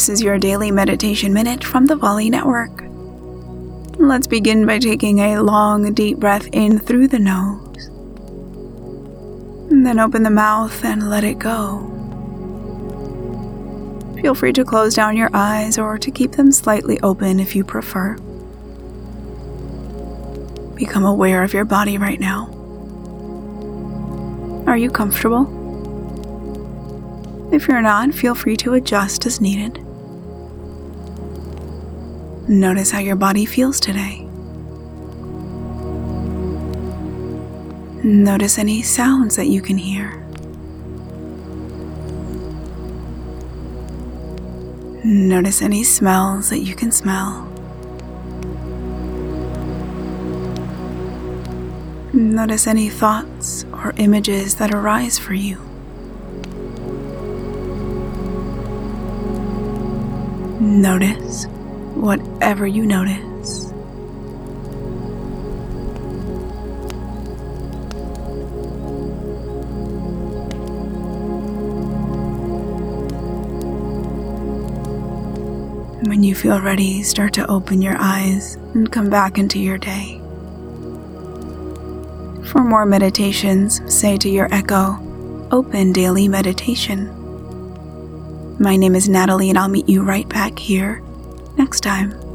This is your daily meditation minute from the Volley Network. Let's begin by taking a long, deep breath in through the nose. And then open the mouth and let it go. Feel free to close down your eyes or to keep them slightly open if you prefer. Become aware of your body right now. Are you comfortable? If you're not, feel free to adjust as needed. Notice how your body feels today. Notice any sounds that you can hear. Notice any smells that you can smell. Notice any thoughts or images that arise for you. Notice whatever you notice. When you feel ready, start to open your eyes and come back into your day. For more meditations, say to your echo, Open Daily Meditation. My name is Natalie, and I'll meet you right back here next time.